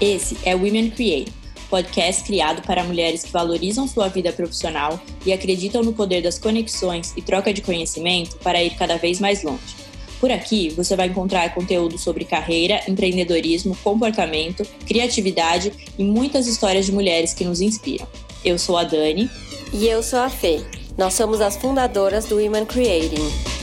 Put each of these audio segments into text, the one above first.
Esse é Women Create, podcast criado para mulheres que valorizam sua vida profissional e acreditam no poder das conexões e troca de conhecimento para ir cada vez mais longe. Por aqui você vai encontrar conteúdo sobre carreira, empreendedorismo, comportamento, criatividade e muitas histórias de mulheres que nos inspiram. Eu sou a Dani. E eu sou a Fê. Nós somos as fundadoras do Women Creating.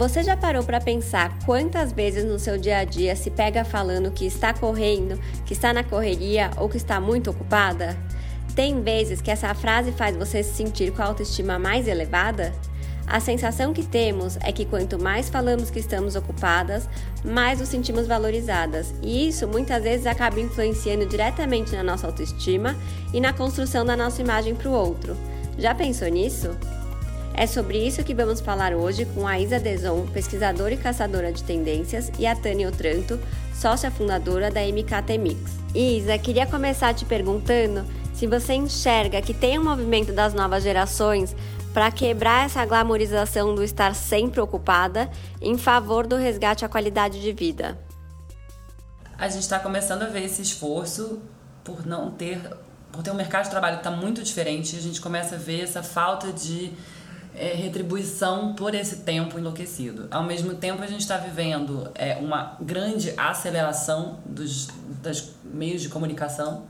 Você já parou para pensar quantas vezes no seu dia a dia se pega falando que está correndo, que está na correria ou que está muito ocupada? Tem vezes que essa frase faz você se sentir com a autoestima mais elevada? A sensação que temos é que quanto mais falamos que estamos ocupadas, mais nos sentimos valorizadas, e isso muitas vezes acaba influenciando diretamente na nossa autoestima e na construção da nossa imagem para o outro. Já pensou nisso? É sobre isso que vamos falar hoje com a Isa Deson, pesquisadora e caçadora de tendências, e a Tânia Otranto, sócia fundadora da MKT Mix. Isa, queria começar te perguntando se você enxerga que tem um movimento das novas gerações para quebrar essa glamorização do estar sempre ocupada em favor do resgate à qualidade de vida. A gente está começando a ver esse esforço por não ter, por ter um mercado de trabalho que está muito diferente. A gente começa a ver essa falta de é, retribuição por esse tempo enlouquecido. Ao mesmo tempo, a gente está vivendo é, uma grande aceleração dos, dos meios de comunicação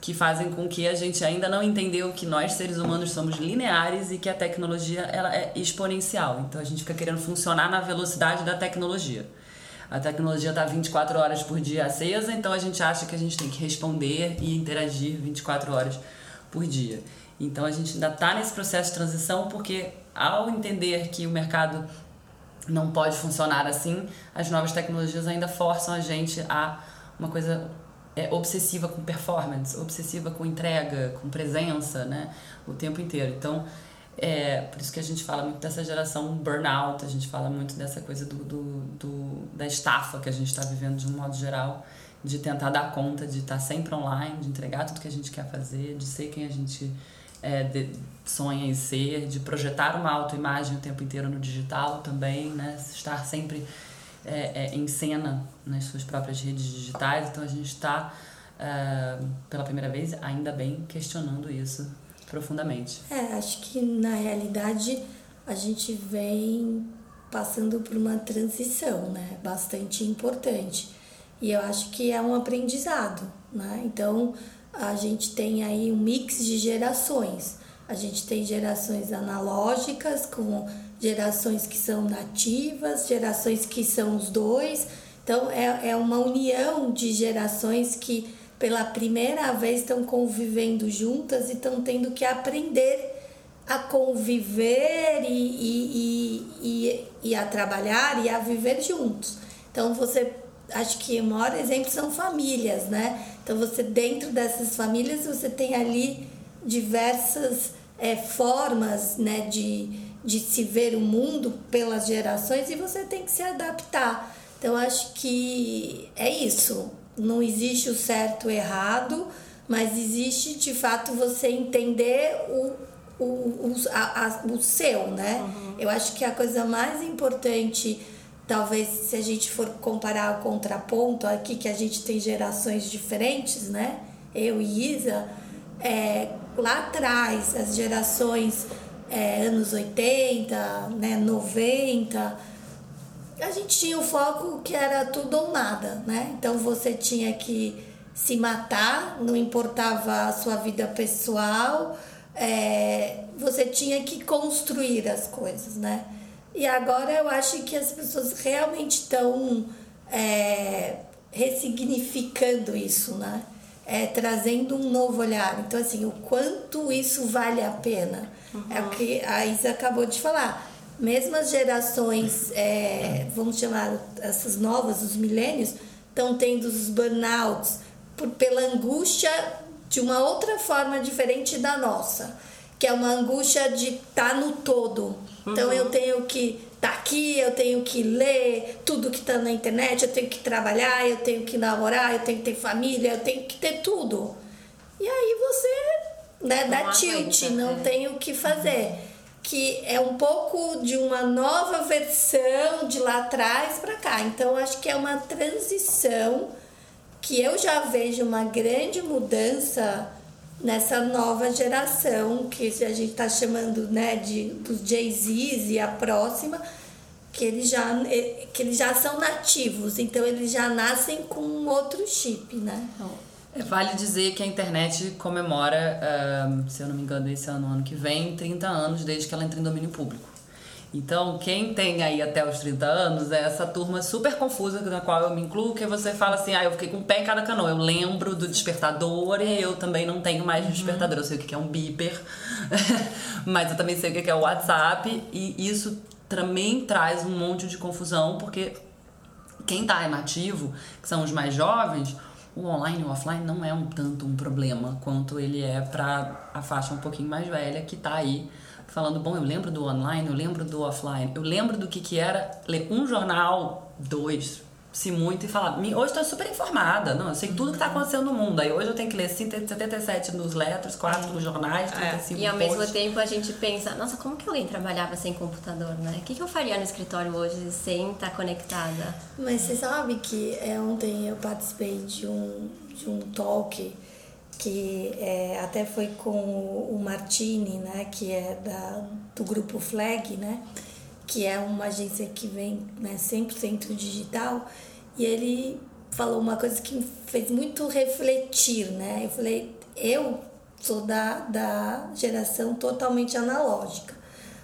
que fazem com que a gente ainda não entendeu que nós seres humanos somos lineares e que a tecnologia ela é exponencial. Então a gente fica querendo funcionar na velocidade da tecnologia. A tecnologia está 24 horas por dia acesa, então a gente acha que a gente tem que responder e interagir 24 horas por dia. Então a gente ainda está nesse processo de transição porque ao entender que o mercado não pode funcionar assim, as novas tecnologias ainda forçam a gente a uma coisa é, obsessiva com performance, obsessiva com entrega, com presença, né, o tempo inteiro. Então, é por isso que a gente fala muito dessa geração burnout, a gente fala muito dessa coisa do, do, do da estafa que a gente está vivendo de um modo geral, de tentar dar conta, de estar tá sempre online, de entregar tudo que a gente quer fazer, de ser quem a gente é, de, sonha em ser, de projetar uma autoimagem o tempo inteiro no digital também, né? Estar sempre é, é, em cena nas suas próprias redes digitais. Então a gente está, é, pela primeira vez, ainda bem, questionando isso profundamente. É, acho que na realidade a gente vem passando por uma transição, né? Bastante importante. E eu acho que é um aprendizado, né? Então a gente tem aí um mix de gerações. A gente tem gerações analógicas com gerações que são nativas, gerações que são os dois. Então é, é uma união de gerações que pela primeira vez estão convivendo juntas e estão tendo que aprender a conviver e, e, e, e, a trabalhar e a viver juntos. Então você acho que o maior exemplo são famílias, né? Então você dentro dessas famílias você tem ali diversas é, formas né, de, de se ver o mundo pelas gerações e você tem que se adaptar. Então acho que é isso. Não existe o certo ou errado, mas existe de fato você entender o, o, o, a, a, o seu, né? Uhum. Eu acho que a coisa mais importante talvez se a gente for comparar o contraponto aqui que a gente tem gerações diferentes, né? Eu e Isa, é, lá atrás, as gerações é, anos 80, né, 90, a gente tinha o foco que era tudo ou nada, né? Então você tinha que se matar, não importava a sua vida pessoal, é, você tinha que construir as coisas, né? E agora eu acho que as pessoas realmente estão é, ressignificando isso, né? É, trazendo um novo olhar. Então, assim, o quanto isso vale a pena. Uhum. É o que a Isa acabou de falar. Mesmo as gerações, é, vamos chamar essas novas, os milênios, estão tendo os burnouts por, pela angústia de uma outra forma diferente da nossa, que é uma angústia de estar tá no todo então eu tenho que estar tá aqui, eu tenho que ler tudo que está na internet, eu tenho que trabalhar, eu tenho que namorar, eu tenho que ter família, eu tenho que ter tudo. e aí você né, dá tilt, não é. tem o que fazer. Que é um pouco de uma nova versão de lá atrás para cá. Então, acho que é uma transição que eu já vejo uma grande mudança nessa nova geração que a gente está chamando né, de, dos Jay-Z's e a próxima, que eles, já, que eles já são nativos, então eles já nascem com outro chip, né? É, vale dizer que a internet comemora, uh, se eu não me engano, esse ano, ano que vem, 30 anos desde que ela entra em domínio público. Então, quem tem aí até os 30 anos é essa turma super confusa na qual eu me incluo, que você fala assim, ah, eu fiquei com o pé em cada canoa. Eu lembro do despertador e eu também não tenho mais uhum. despertador. Eu sei o que é um beeper, mas eu também sei o que é o WhatsApp e isso também traz um monte de confusão, porque quem tá nativo, que são os mais jovens, o online e o offline não é um tanto um problema quanto ele é para a faixa um pouquinho mais velha que tá aí falando, bom, eu lembro do online, eu lembro do offline, eu lembro do que, que era ler um jornal, dois, se muito, e falar, hoje estou super informada, não, eu sei tudo que está acontecendo no mundo, aí hoje eu tenho que ler 77 newsletters, 4 jornais, 35 é. E ao mesmo tempo a gente pensa, nossa, como que alguém trabalhava sem computador, né? O que, que eu faria no escritório hoje sem estar conectada? Mas você sabe que é, ontem eu participei de um, de um talk que é, até foi com o Martini, né, que é da, do grupo Flag, né, que é uma agência que vem né, 100% digital, e ele falou uma coisa que me fez muito refletir, né, eu falei, eu sou da, da geração totalmente analógica,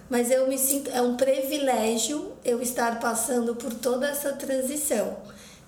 mas eu me sinto, é um privilégio eu estar passando por toda essa transição,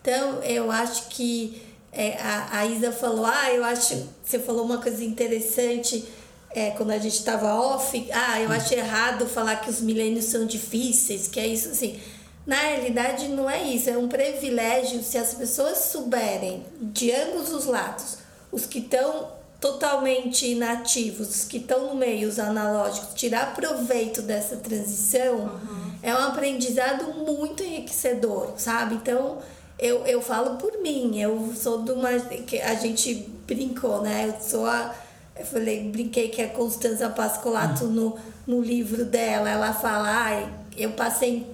então eu acho que é, a, a Isa falou, ah, eu acho, você falou uma coisa interessante é, quando a gente estava off, ah, eu acho errado falar que os milênios são difíceis, que é isso assim. Na realidade, não é isso, é um privilégio se as pessoas souberem de ambos os lados, os que estão totalmente inativos, os que estão no meio, os analógicos, tirar proveito dessa transição, uhum. é um aprendizado muito enriquecedor, sabe? Então, eu, eu falo por mim, eu sou de uma. que A gente brincou, né? Eu sou a. Eu falei, brinquei que a Constanza Pascolato uhum. no, no livro dela, ela fala, ai, eu passei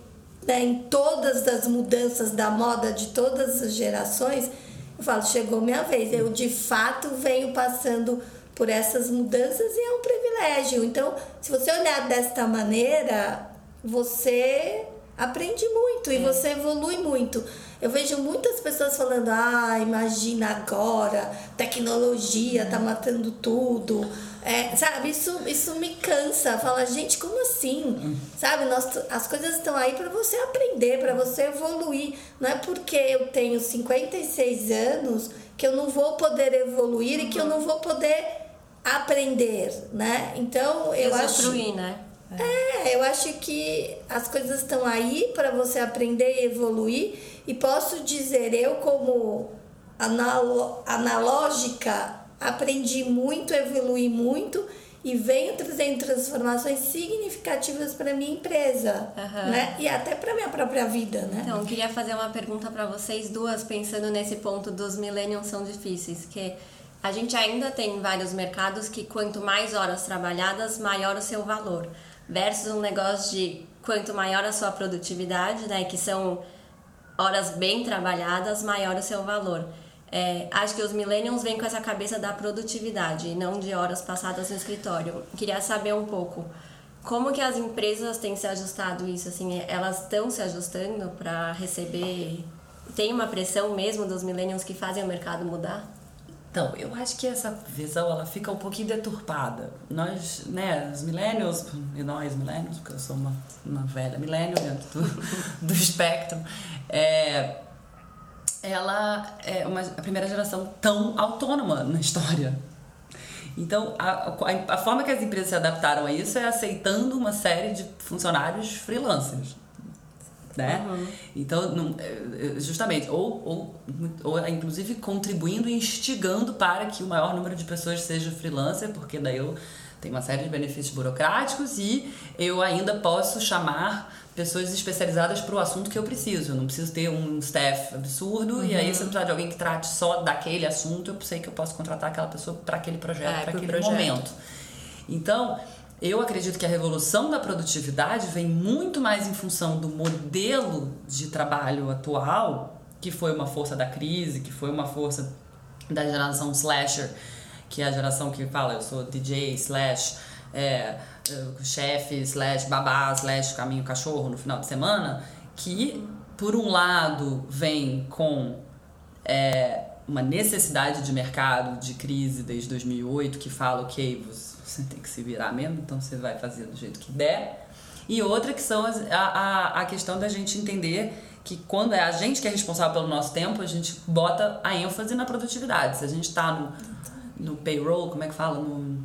né, em todas as mudanças da moda de todas as gerações. Eu falo, chegou minha vez. Eu de fato venho passando por essas mudanças e é um privilégio. Então, se você olhar desta maneira, você aprende muito e é. você evolui muito. Eu vejo muitas pessoas falando: ah, imagina agora, tecnologia tá matando tudo. É, sabe, isso, isso me cansa. Fala, gente, como assim? Sabe, nós, as coisas estão aí para você aprender, para você evoluir. Não é porque eu tenho 56 anos que eu não vou poder evoluir uhum. e que eu não vou poder aprender, né? Então, eu acho. né? É, eu acho que as coisas estão aí para você aprender e evoluir. E posso dizer, eu como analógica, aprendi muito, evolui muito e venho trazendo transformações significativas para minha empresa, uhum. né? E até para minha própria vida, né? Então, eu queria fazer uma pergunta para vocês duas, pensando nesse ponto dos millennials são difíceis, que a gente ainda tem vários mercados que quanto mais horas trabalhadas, maior o seu valor versus um negócio de quanto maior a sua produtividade, né, que são horas bem trabalhadas, maior o seu valor. É, acho que os millennials vêm com essa cabeça da produtividade não de horas passadas no escritório. Queria saber um pouco como que as empresas têm se ajustado isso, assim, elas estão se ajustando para receber tem uma pressão mesmo dos millennials que fazem o mercado mudar? Então, eu acho que essa visão ela fica um pouquinho deturpada. Nós, né, os millennials, e nós millennials, porque eu sou uma, uma velha millennial dentro do, do espectro, é, ela é uma, a primeira geração tão autônoma na história. Então, a, a, a forma que as empresas se adaptaram a isso é aceitando uma série de funcionários freelancers né? Uhum. Então, não, é, é, justamente, ou, ou, ou inclusive contribuindo e instigando para que o maior número de pessoas seja freelancer, porque daí eu tenho uma série de benefícios burocráticos e eu ainda posso chamar pessoas especializadas para o assunto que eu preciso. Eu não preciso ter um staff absurdo uhum. e aí se eu precisar de alguém que trate só daquele assunto, eu sei que eu posso contratar aquela pessoa para aquele projeto, é, para aquele projeto. momento. Então, eu acredito que a revolução da produtividade vem muito mais em função do modelo de trabalho atual, que foi uma força da crise, que foi uma força da geração slasher, que é a geração que fala, eu sou DJ, slash, é, chefe, slash, babá, slash, caminho cachorro no final de semana, que por um lado vem com é, uma necessidade de mercado, de crise desde 2008, que fala, ok, você você tem que se virar mesmo, então você vai fazer do jeito que der. E outra que são as, a, a, a questão da gente entender que quando é a gente que é responsável pelo nosso tempo, a gente bota a ênfase na produtividade. Se a gente está no, no payroll, como é que fala? No,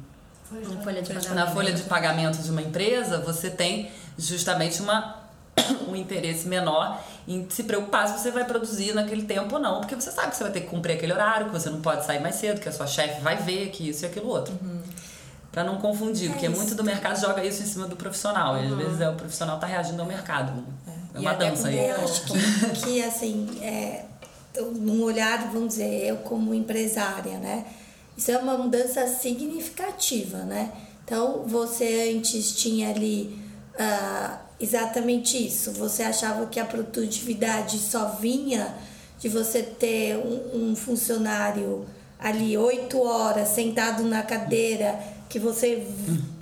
na folha de pagamento. Na folha de pagamento de uma empresa, você tem justamente uma, um interesse menor em se preocupar se você vai produzir naquele tempo ou não, porque você sabe que você vai ter que cumprir aquele horário, que você não pode sair mais cedo, que a sua chefe vai ver, que isso e aquilo outro. Uhum para não confundir, é porque isso. muito do mercado joga isso em cima do profissional, uhum. e às uhum. vezes é, o profissional tá reagindo ao mercado. É, é uma dança aí. Eu acho que, que assim, é, num olhar, vamos dizer, eu como empresária, né? Isso é uma mudança significativa, né? Então, você antes tinha ali uh, exatamente isso. Você achava que a produtividade só vinha de você ter um, um funcionário ali oito horas sentado na cadeira que você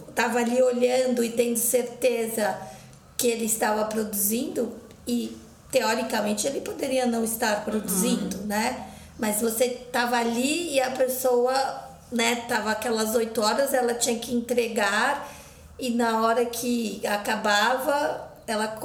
estava ali olhando e tendo certeza que ele estava produzindo e teoricamente ele poderia não estar produzindo, uhum. né? Mas você estava ali e a pessoa, né, tava aquelas oito horas, ela tinha que entregar e na hora que acabava, ela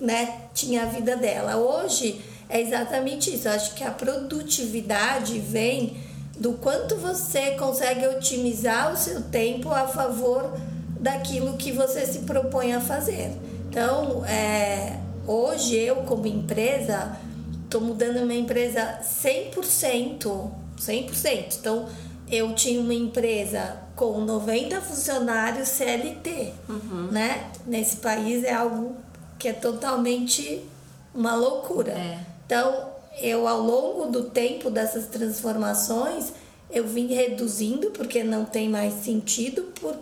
né, tinha a vida dela. Hoje é exatamente isso. Eu acho que a produtividade vem do quanto você consegue otimizar o seu tempo a favor daquilo que você se propõe a fazer. Então, é, hoje eu como empresa estou mudando minha empresa 100%, 100%. Então, eu tinha uma empresa com 90 funcionários CLT, uhum. né? Nesse país é algo que é totalmente uma loucura. É. Então, eu ao longo do tempo dessas transformações eu vim reduzindo porque não tem mais sentido por,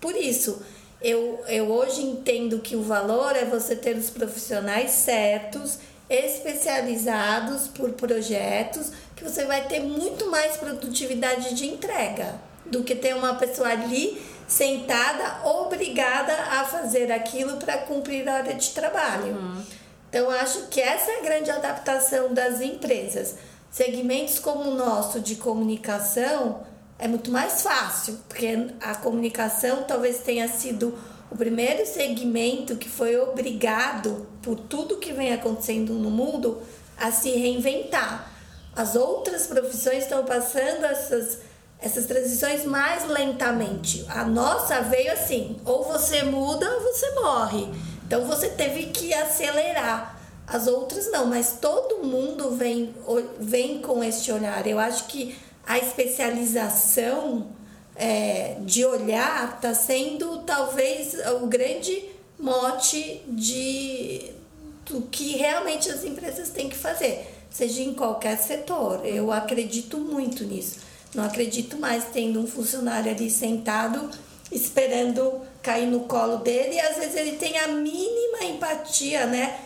por isso eu, eu hoje entendo que o valor é você ter os profissionais certos especializados por projetos que você vai ter muito mais produtividade de entrega do que ter uma pessoa ali sentada obrigada a fazer aquilo para cumprir a hora de trabalho. Uhum. Então, acho que essa é a grande adaptação das empresas. Segmentos como o nosso de comunicação é muito mais fácil, porque a comunicação talvez tenha sido o primeiro segmento que foi obrigado, por tudo que vem acontecendo no mundo, a se reinventar. As outras profissões estão passando essas, essas transições mais lentamente. A nossa veio assim: ou você muda ou você morre. Então você teve que acelerar. As outras não, mas todo mundo vem, vem com este olhar. Eu acho que a especialização é, de olhar está sendo talvez o grande mote de do que realmente as empresas têm que fazer, seja em qualquer setor. Eu acredito muito nisso. Não acredito mais tendo um funcionário ali sentado esperando cair no colo dele e às vezes ele tem a mínima empatia, né?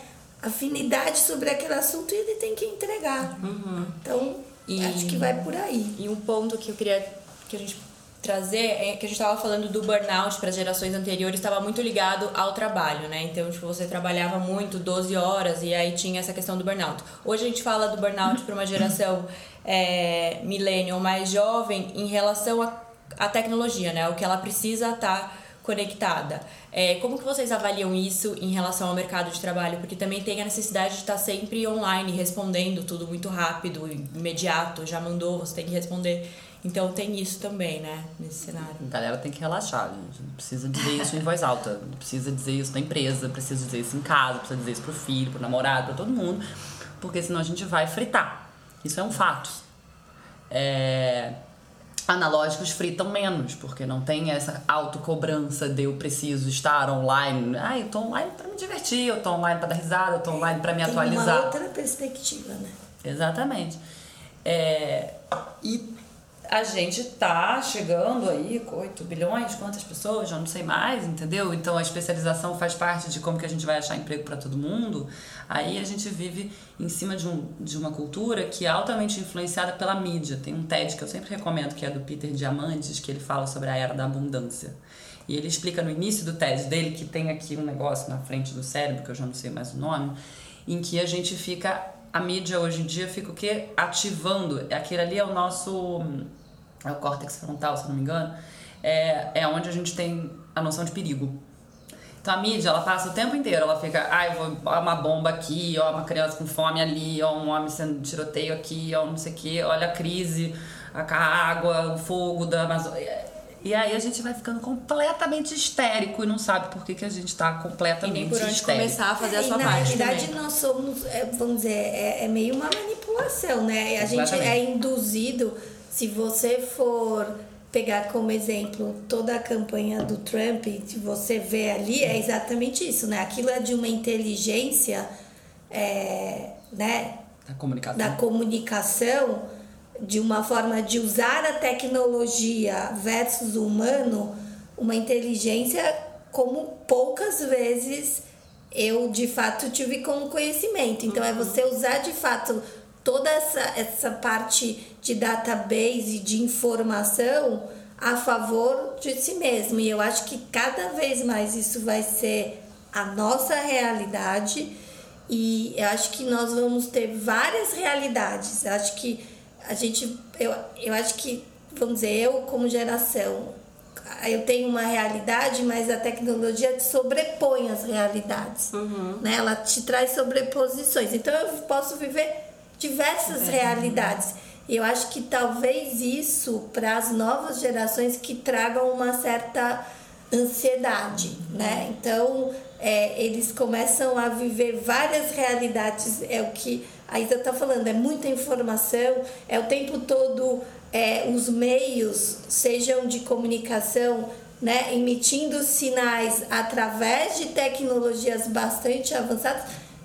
Afinidade sobre aquele assunto e ele tem que entregar. Uhum. Então, e, acho que vai por aí. E um ponto que eu queria que a gente trazer é que a gente estava falando do burnout para gerações anteriores estava muito ligado ao trabalho, né? Então, tipo, você trabalhava muito, 12 horas, e aí tinha essa questão do burnout. Hoje a gente fala do burnout para uma geração é, millennial mais jovem em relação à tecnologia, né? O que ela precisa estar tá conectada. É, como que vocês avaliam isso em relação ao mercado de trabalho? Porque também tem a necessidade de estar sempre online, respondendo tudo muito rápido, imediato, já mandou, você tem que responder. Então tem isso também, né, nesse cenário. A galera tem que relaxar, gente. Não precisa dizer isso em voz alta. Não precisa dizer isso na empresa, precisa dizer isso em casa, precisa dizer isso pro filho, pro namorado, para todo mundo. Porque senão a gente vai fritar. Isso é um fato. É analógicos fritam menos, porque não tem essa autocobrança de eu preciso estar online. Ah, eu tô online para me divertir eu tô online pra dar risada, eu tô online pra me Tem atualizar. uma outra perspectiva, né? Exatamente. É, e a gente tá chegando aí com 8 bilhões, quantas pessoas, já não sei mais, entendeu? Então a especialização faz parte de como que a gente vai achar emprego para todo mundo. Aí a gente vive em cima de, um, de uma cultura que é altamente influenciada pela mídia. Tem um TED que eu sempre recomendo, que é do Peter Diamandis, que ele fala sobre a era da abundância. E ele explica no início do TED dele que tem aqui um negócio na frente do cérebro, que eu já não sei mais o nome, em que a gente fica a mídia hoje em dia fica o quê? Ativando. Aquele ali é o nosso. É o córtex frontal, se não me engano. É, é onde a gente tem a noção de perigo. Então a mídia, ela passa o tempo inteiro, ela fica, ai, ah, vou, ó, uma bomba aqui, ó, uma criança com fome ali, ó, um homem sendo tiroteio aqui, ó, não sei o quê, olha a crise, a água, o fogo da Amazônia. E aí a gente vai ficando completamente histérico e não sabe por que, que a gente está completamente e nem por onde histérico. começar a fazer a sua e, parte. Na realidade, nós somos, é, vamos dizer, é, é, meio uma manipulação, né? A gente é induzido, se você for pegar como exemplo toda a campanha do Trump, se você vê ali, é exatamente isso, né? Aquilo é de uma inteligência, é, né? Da comunicação. Da comunicação de uma forma de usar a tecnologia versus o humano, uma inteligência como poucas vezes eu de fato tive como conhecimento. Então uhum. é você usar de fato toda essa, essa parte de database, de informação a favor de si mesmo. E eu acho que cada vez mais isso vai ser a nossa realidade. E eu acho que nós vamos ter várias realidades. Eu acho que a gente, eu, eu acho que, vamos dizer, eu como geração, eu tenho uma realidade, mas a tecnologia sobrepõe as realidades. Uhum. Né? Ela te traz sobreposições. Então eu posso viver diversas é. realidades. E eu acho que talvez isso para as novas gerações que tragam uma certa ansiedade, uhum. né? Então é, eles começam a viver várias realidades. É o que a Isa está falando, é muita informação, é o tempo todo é, os meios, sejam de comunicação, né, emitindo sinais através de tecnologias bastante avançadas,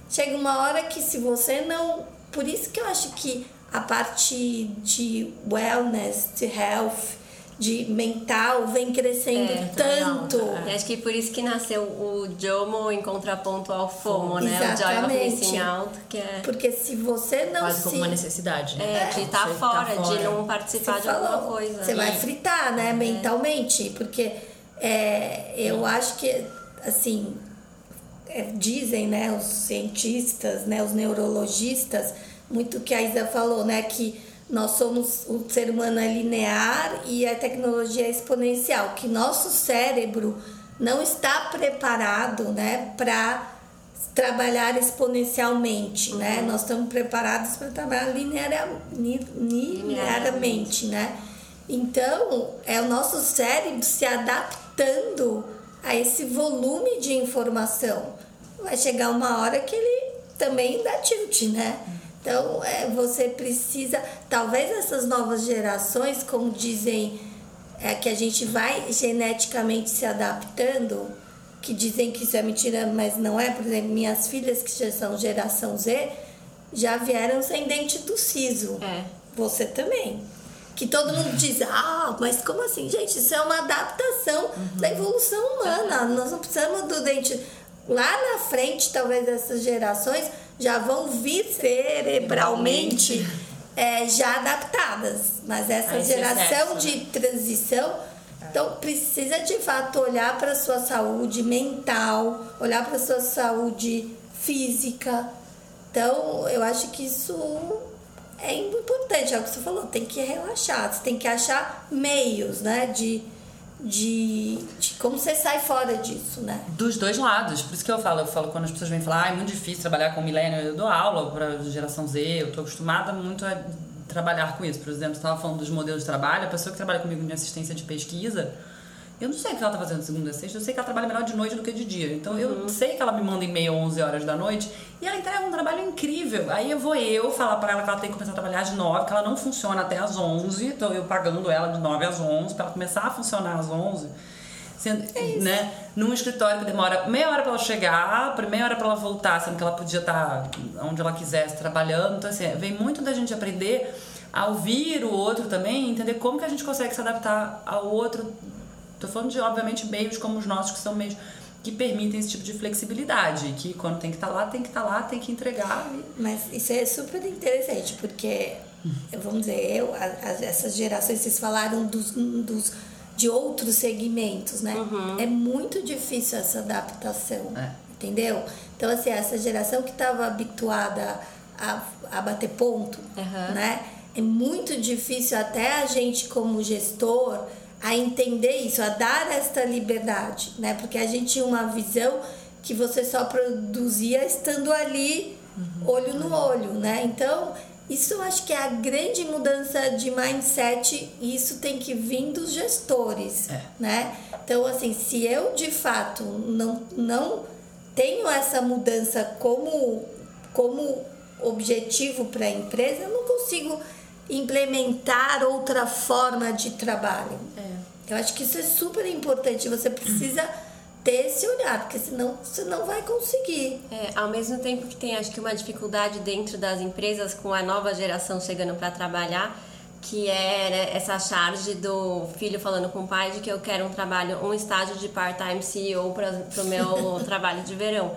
chega uma hora que se você não. Por isso que eu acho que a parte de wellness, de health, de mental vem crescendo é, tanto. É. Acho que por isso que nasceu o JOMO em contraponto ao FOMO, né? Exatamente. O Joy of Missing Out, que é... Porque se você não Quase se... como uma necessidade. Né? É, de estar tá fora, tá fora, de não participar você de falou, alguma coisa. Você vai fritar, né? É. Mentalmente. Porque é, eu acho que, assim... É, dizem, né? Os cientistas, né? Os neurologistas, muito que a Isa falou, né? Que nós somos o ser humano é linear e a tecnologia é exponencial, que nosso cérebro não está preparado, né, para trabalhar exponencialmente, né? uhum. né? Nós estamos preparados para trabalhar linear, linearmente, né? Então, é o nosso cérebro se adaptando a esse volume de informação. Vai chegar uma hora que ele também dá tilt, né? Então, é, você precisa, talvez essas novas gerações, como dizem, é, que a gente vai geneticamente se adaptando, que dizem que isso é mentira, mas não é. Por exemplo, minhas filhas, que já são geração Z, já vieram sem dente do siso. É. Você também. Que todo mundo diz, ah, mas como assim? Gente, isso é uma adaptação uhum. da evolução humana. Uhum. Nós não precisamos do dente. Lá na frente, talvez essas gerações já vão vir cerebralmente é, já adaptadas. Mas essa geração de né? transição, então precisa de fato olhar para a sua saúde mental, olhar para a sua saúde física. Então, eu acho que isso é importante, é o que você falou, tem que relaxar, você tem que achar meios, né, de de, de, como você sai fora disso, né? Dos dois lados. Por isso que eu falo, eu falo quando as pessoas vêm falar, ah, é muito difícil trabalhar com milênio, eu dou aula para geração Z, eu tô acostumada muito a trabalhar com isso. Por exemplo, estava falando dos modelos de trabalho, a pessoa que trabalha comigo em assistência de pesquisa, eu não sei o que ela tá fazendo segunda a sexta, eu sei que ela trabalha melhor de noite do que de dia. Então uhum. eu sei que ela me manda e-mail 11 horas da noite e ela entrega um trabalho incrível. Aí eu vou eu falar para ela que ela tem que começar a trabalhar às 9, que ela não funciona até às 11. Então eu pagando ela de 9 às 11 para ela começar a funcionar às 11. sendo, é né, num escritório que demora meia hora para ela chegar, meia hora para ela voltar, sendo que ela podia estar tá onde ela quisesse trabalhando. Então, assim, vem muito da gente aprender a ouvir o outro também, entender como que a gente consegue se adaptar ao outro. Tô falando de, obviamente, meios como os nossos, que são meios que permitem esse tipo de flexibilidade, que quando tem que estar tá lá, tem que estar tá lá, tem que entregar. Mas isso é super interessante, porque, vamos dizer, eu, as, essas gerações, vocês falaram dos, dos de outros segmentos, né? Uhum. É muito difícil essa adaptação, é. entendeu? Então, assim, essa geração que estava habituada a, a bater ponto, uhum. né? É muito difícil até a gente como gestor a entender isso, a dar esta liberdade, né? Porque a gente tinha uma visão que você só produzia estando ali, uhum. olho no olho, né? Então, isso eu acho que é a grande mudança de mindset e isso tem que vir dos gestores, é. né? Então, assim, se eu de fato não, não tenho essa mudança como, como objetivo para a empresa, eu não consigo implementar outra forma de trabalho. É. Eu acho que isso é super importante. Você precisa ter esse olhar, porque senão você não vai conseguir. É, ao mesmo tempo que tem, acho que uma dificuldade dentro das empresas com a nova geração chegando para trabalhar, que é né, essa charge do filho falando com o pai de que eu quero um trabalho, um estágio de part-time CEO para o meu trabalho de verão.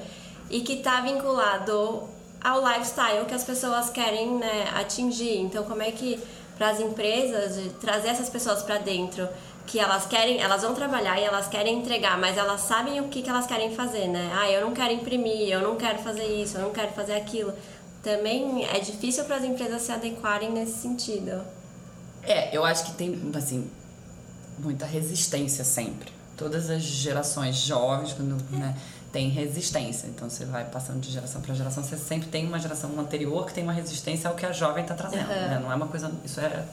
E que está vinculado ao lifestyle que as pessoas querem né, atingir. Então, como é que para as empresas trazer essas pessoas para dentro que elas querem, elas vão trabalhar e elas querem entregar, mas elas sabem o que, que elas querem fazer, né? Ah, eu não quero imprimir, eu não quero fazer isso, eu não quero fazer aquilo. Também é difícil para as empresas se adequarem nesse sentido. É, eu acho que tem, assim, muita resistência sempre. Todas as gerações jovens, quando, né, tem resistência. Então você vai passando de geração para geração, você sempre tem uma geração anterior que tem uma resistência ao que a jovem está trazendo. Uhum. Né? Não é uma coisa, isso é,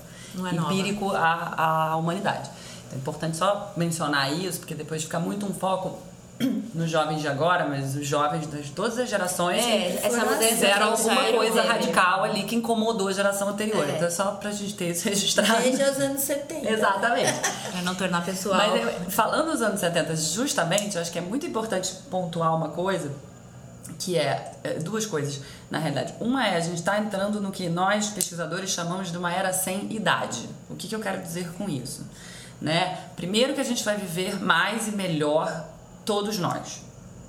é empírico à, à humanidade. É importante só mencionar isso, porque depois fica muito um foco nos jovens de agora, mas os jovens de todas as gerações é, essa fizeram alguma coisa radical ali que incomodou a geração anterior. É. Então é só pra gente ter isso registrado. Desde os anos 70. Exatamente. pra não tornar pessoal. Mas falando dos anos 70, justamente, eu acho que é muito importante pontuar uma coisa, que é, é duas coisas, na realidade. Uma é a gente está entrando no que nós, pesquisadores, chamamos de uma era sem idade. O que, que eu quero dizer com isso? né? Primeiro que a gente vai viver mais e melhor todos nós,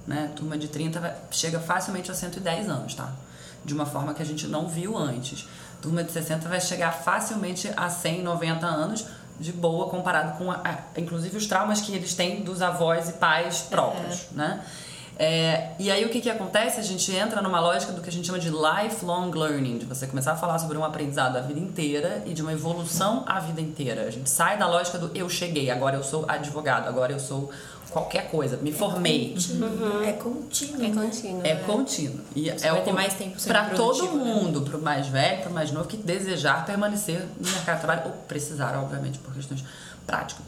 né? Turma de 30 chega facilmente a 110 anos, tá? De uma forma que a gente não viu antes. Turma de 60 vai chegar facilmente a 100, 90 anos de boa comparado com, a, a, inclusive, os traumas que eles têm dos avós e pais próprios, é. né? É, e aí o que, que acontece? A gente entra numa lógica do que a gente chama de lifelong learning, de você começar a falar sobre um aprendizado a vida inteira e de uma evolução a vida inteira. A gente sai da lógica do eu cheguei, agora eu sou advogado, agora eu sou qualquer coisa, me formei. Uhum. É contínuo. É contínuo. É, é contínuo. E você é vai o, ter mais tempo para todo né? mundo, né? para o mais velho, para o mais novo, que desejar permanecer no mercado de trabalho ou precisar, obviamente, por questões práticas.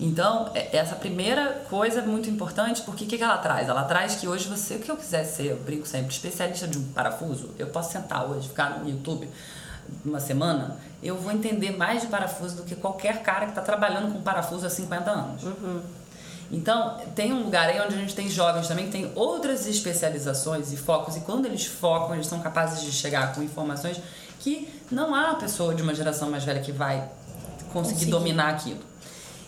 Então, é, essa primeira coisa é muito importante, porque o que, que ela traz? Ela traz que hoje você, o que eu quiser ser, eu brinco sempre, especialista de um parafuso, eu posso sentar hoje, ficar no YouTube uma semana, eu vou entender mais de parafuso do que qualquer cara que está trabalhando com parafuso há 50 anos. Uhum. Então, tem um lugar aí onde a gente tem jovens também que tem outras especializações e focos, e quando eles focam, eles são capazes de chegar com informações que não há pessoa de uma geração mais velha que vai conseguir dominar aquilo.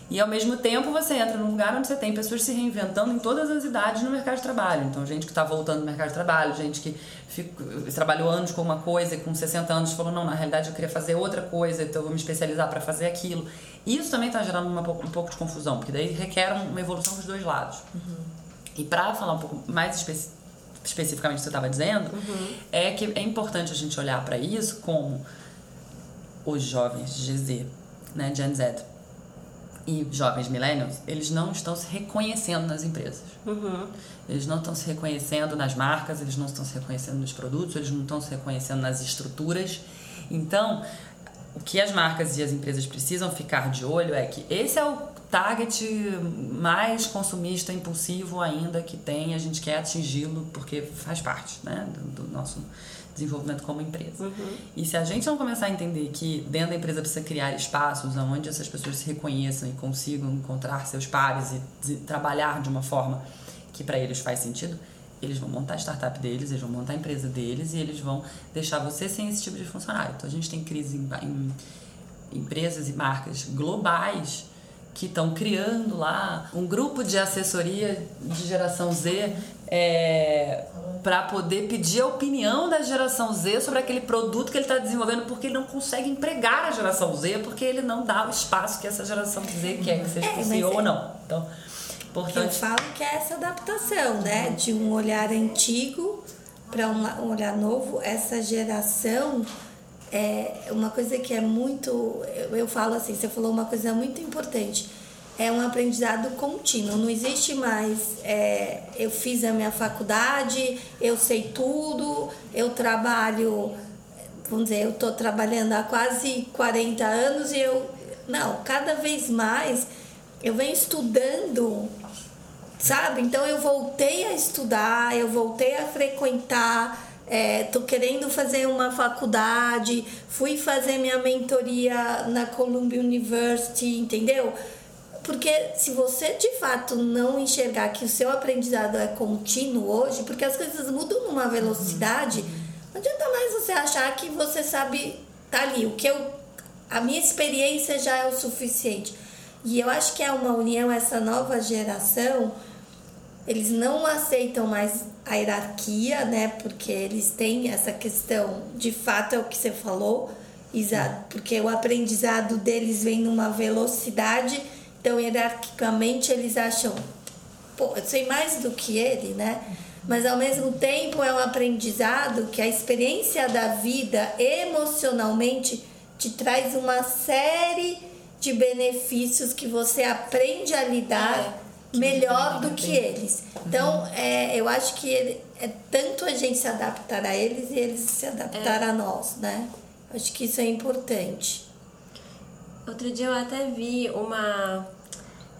E ao mesmo tempo você entra num lugar onde você tem pessoas se reinventando em todas as idades no mercado de trabalho. Então, gente que está voltando no mercado de trabalho, gente que fico, trabalhou anos com uma coisa e com 60 anos falou: não, na realidade eu queria fazer outra coisa, então eu vou me especializar para fazer aquilo. Isso também está gerando uma, um pouco de confusão, porque daí requer uma evolução dos dois lados. Uhum. E para falar um pouco mais especi especificamente do que você estava dizendo, uhum. é que é importante a gente olhar para isso como os jovens de GZ, né, Gen Z e jovens millennials, eles não estão se reconhecendo nas empresas. Uhum. Eles não estão se reconhecendo nas marcas, eles não estão se reconhecendo nos produtos, eles não estão se reconhecendo nas estruturas. Então, o que as marcas e as empresas precisam ficar de olho é que esse é o target mais consumista, impulsivo ainda que tem, a gente quer atingi-lo porque faz parte né, do, do nosso desenvolvimento como empresa. Uhum. E se a gente não começar a entender que dentro da empresa precisa criar espaços onde essas pessoas se reconheçam e consigam encontrar seus pares e trabalhar de uma forma que para eles faz sentido, eles vão montar a startup deles, eles vão montar a empresa deles e eles vão deixar você sem esse tipo de funcionário. Então a gente tem crise em, em empresas e marcas globais que estão criando lá um grupo de assessoria de geração Z é, para poder pedir a opinião da geração Z sobre aquele produto que ele está desenvolvendo, porque ele não consegue empregar a geração Z, porque ele não dá o espaço que essa geração Z quer que seja é, CEO é... ou não. Então, importante. Eu falo que é essa adaptação, né? De um olhar antigo para um olhar novo, essa geração é uma coisa que é muito. Eu, eu falo assim, você falou uma coisa muito importante é um aprendizado contínuo. Não existe mais é, eu fiz a minha faculdade, eu sei tudo, eu trabalho, vamos dizer, eu estou trabalhando há quase 40 anos e eu. Não, cada vez mais eu venho estudando, sabe? Então eu voltei a estudar, eu voltei a frequentar. É, querendo fazer uma faculdade, fui fazer minha mentoria na Columbia University, entendeu? Porque se você de fato não enxergar que o seu aprendizado é contínuo hoje, porque as coisas mudam numa velocidade, não adianta mais você achar que você sabe tá ali, o que eu a minha experiência já é o suficiente. E eu acho que é uma união essa nova geração, eles não aceitam mais a hierarquia, né? Porque eles têm essa questão, de fato é o que você falou, porque o aprendizado deles vem numa velocidade então, hierarquicamente, eles acham, pô, eu sei mais do que ele, né? Mas ao mesmo tempo é um aprendizado que a experiência da vida emocionalmente te traz uma série de benefícios que você aprende a lidar é, melhor do que eles. Então, uhum. é, eu acho que ele, é tanto a gente se adaptar a eles e eles se adaptar é. a nós, né? Acho que isso é importante. Outro dia eu até vi uma.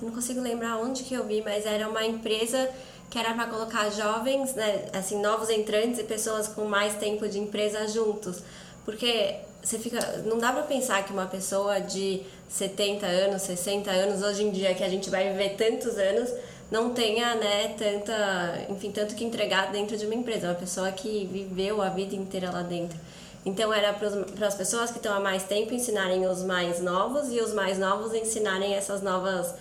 Não consigo lembrar onde que eu vi, mas era uma empresa que era para colocar jovens, né, assim, novos entrantes e pessoas com mais tempo de empresa juntos. Porque você fica. Não dá pra pensar que uma pessoa de 70 anos, 60 anos, hoje em dia, que a gente vai viver tantos anos, não tenha, né, tanta. Enfim, tanto que entregar dentro de uma empresa. Uma pessoa que viveu a vida inteira lá dentro. Então era para as pessoas que estão há mais tempo ensinarem os mais novos e os mais novos ensinarem essas novas,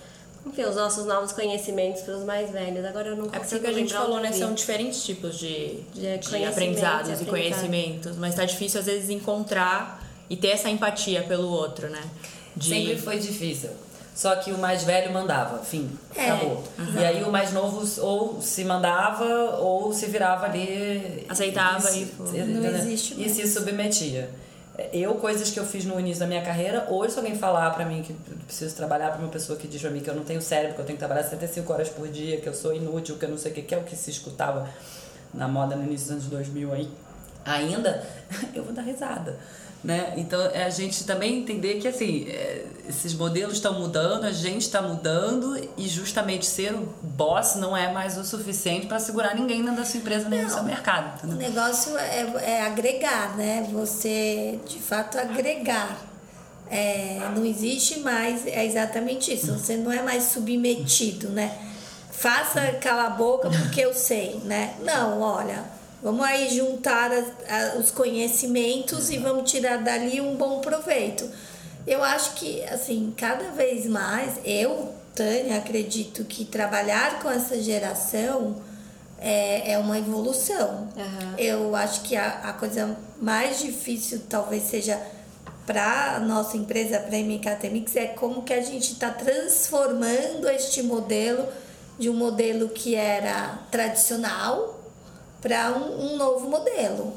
enfim, os nossos novos conhecimentos para os mais velhos. Agora eu não consigo É porque a gente falou, né, são diferentes tipos de, de, de aprendizados e conhecimentos, mas tá difícil às vezes encontrar e ter essa empatia pelo outro, né? De... Sempre foi difícil. Só que o mais velho mandava, fim, é, acabou. Uhum. E aí o mais novo ou se mandava ou se virava ali. Aceitava e, e, não existe e se submetia. Eu, coisas que eu fiz no início da minha carreira, hoje se alguém falar pra mim que preciso trabalhar pra uma pessoa que diz pra mim que eu não tenho cérebro, que eu tenho que trabalhar 75 horas por dia, que eu sou inútil, que eu não sei o que, que é o que se escutava na moda no início dos anos 2000 aí, ainda, eu vou dar risada né? Então é a gente também entender que assim é, esses modelos estão mudando, a gente está mudando e justamente ser o boss não é mais o suficiente para segurar ninguém dentro da sua empresa nem no seu mercado. Entendeu? O negócio é, é, agregar, né? Você de fato agregar. É, não existe mais, é exatamente isso. Você não é mais submetido, né? Faça cala a boca porque eu sei, né? Não, olha Vamos aí juntar a, a, os conhecimentos e vamos tirar dali um bom proveito. Eu acho que, assim, cada vez mais, eu, Tânia, acredito que trabalhar com essa geração é, é uma evolução. Uhum. Eu acho que a, a coisa mais difícil talvez seja para a nossa empresa, para a MKT Mix, é como que a gente está transformando este modelo de um modelo que era tradicional, para um, um, novo modelo.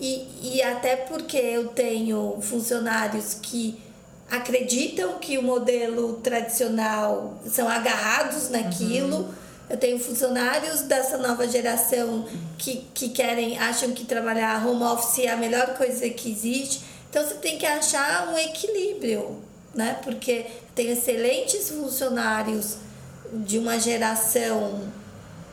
E, e até porque eu tenho funcionários que acreditam que o modelo tradicional são agarrados naquilo. Uhum. Eu tenho funcionários dessa nova geração que, que querem, acham que trabalhar home office é a melhor coisa que existe. Então você tem que achar um equilíbrio, né? Porque tem excelentes funcionários de uma geração